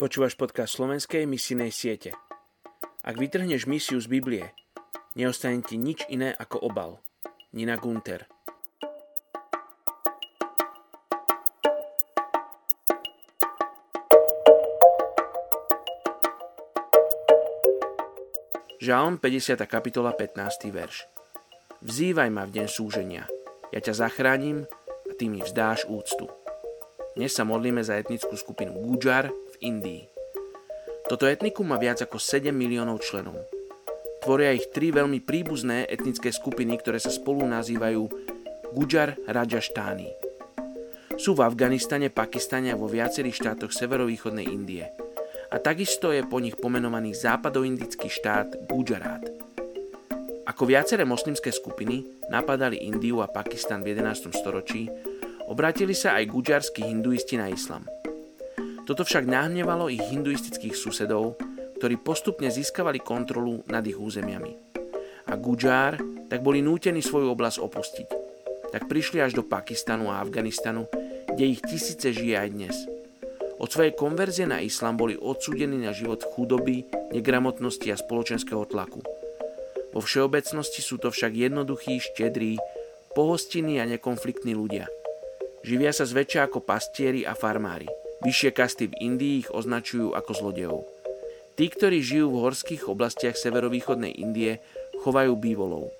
Počúvaš podcast slovenskej misijnej siete. Ak vytrhneš misiu z Biblie, neostane ti nič iné ako obal. Nina Gunter Žalm 50. kapitola 15. verš Vzývaj ma v deň súženia, ja ťa zachránim a ty mi vzdáš úctu. Dnes sa modlíme za etnickú skupinu Gujar v Indii. Toto etnikum má viac ako 7 miliónov členov. Tvoria ich tri veľmi príbuzné etnické skupiny, ktoré sa spolu nazývajú Gujar Rajashtani. Sú v Afganistane, Pakistane a vo viacerých štátoch severovýchodnej Indie. A takisto je po nich pomenovaný západoindický štát Gujarat. Ako viaceré moslimské skupiny napadali Indiu a Pakistan v 11. storočí, Obrátili sa aj guďarskí hinduisti na islam. Toto však nahnevalo ich hinduistických susedov, ktorí postupne získavali kontrolu nad ich územiami. A Gujár tak boli nútení svoju oblasť opustiť. Tak prišli až do Pakistanu a Afganistanu, kde ich tisíce žije aj dnes. Od svojej konverzie na islam boli odsúdení na život chudoby, negramotnosti a spoločenského tlaku. Vo všeobecnosti sú to však jednoduchí, štedrí, pohostinní a nekonfliktní ľudia – Živia sa zväčšia ako pastieri a farmári. Vyššie kasty v Indii ich označujú ako zlodejov. Tí, ktorí žijú v horských oblastiach severovýchodnej Indie, chovajú bývolov.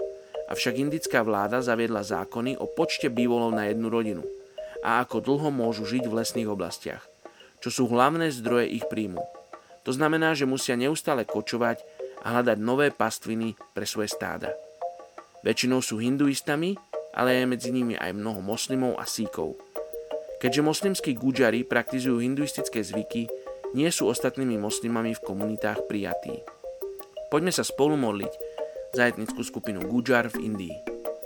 Avšak indická vláda zaviedla zákony o počte bývolov na jednu rodinu a ako dlho môžu žiť v lesných oblastiach, čo sú hlavné zdroje ich príjmu. To znamená, že musia neustále kočovať a hľadať nové pastviny pre svoje stáda. Väčšinou sú hinduistami ale je medzi nimi aj mnoho moslimov a síkov. Keďže moslimskí gudžari praktizujú hinduistické zvyky, nie sú ostatnými moslimami v komunitách prijatí. Poďme sa spolu modliť za etnickú skupinu Gudžar v Indii.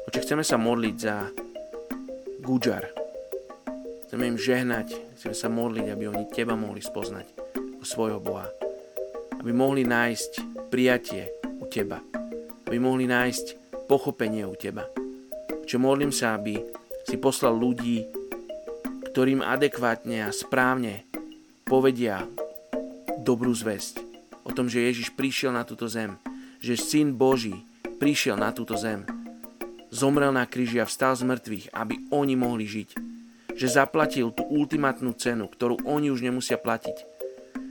Oče, chceme sa modliť za Gudžar. Chceme im žehnať, chceme sa modliť, aby oni Teba mohli spoznať ako svojho Boha. Aby mohli nájsť prijatie u Teba. Aby mohli nájsť pochopenie u Teba Čiže modlím sa, aby si poslal ľudí, ktorým adekvátne a správne povedia dobrú zväzť o tom, že Ježiš prišiel na túto zem, že Syn Boží prišiel na túto zem, zomrel na kríži a vstal z mŕtvych, aby oni mohli žiť. Že zaplatil tú ultimátnu cenu, ktorú oni už nemusia platiť.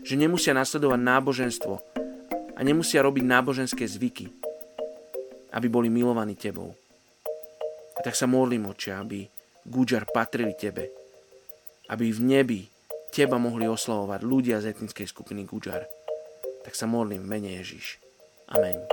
Že nemusia nasledovať náboženstvo a nemusia robiť náboženské zvyky, aby boli milovaní tebou. Tak sa modlím, oče, aby Gudžar patrili tebe. Aby v nebi teba mohli oslavovať ľudia z etnickej skupiny Gudžar. Tak sa modlím v mene Ježiš. Amen.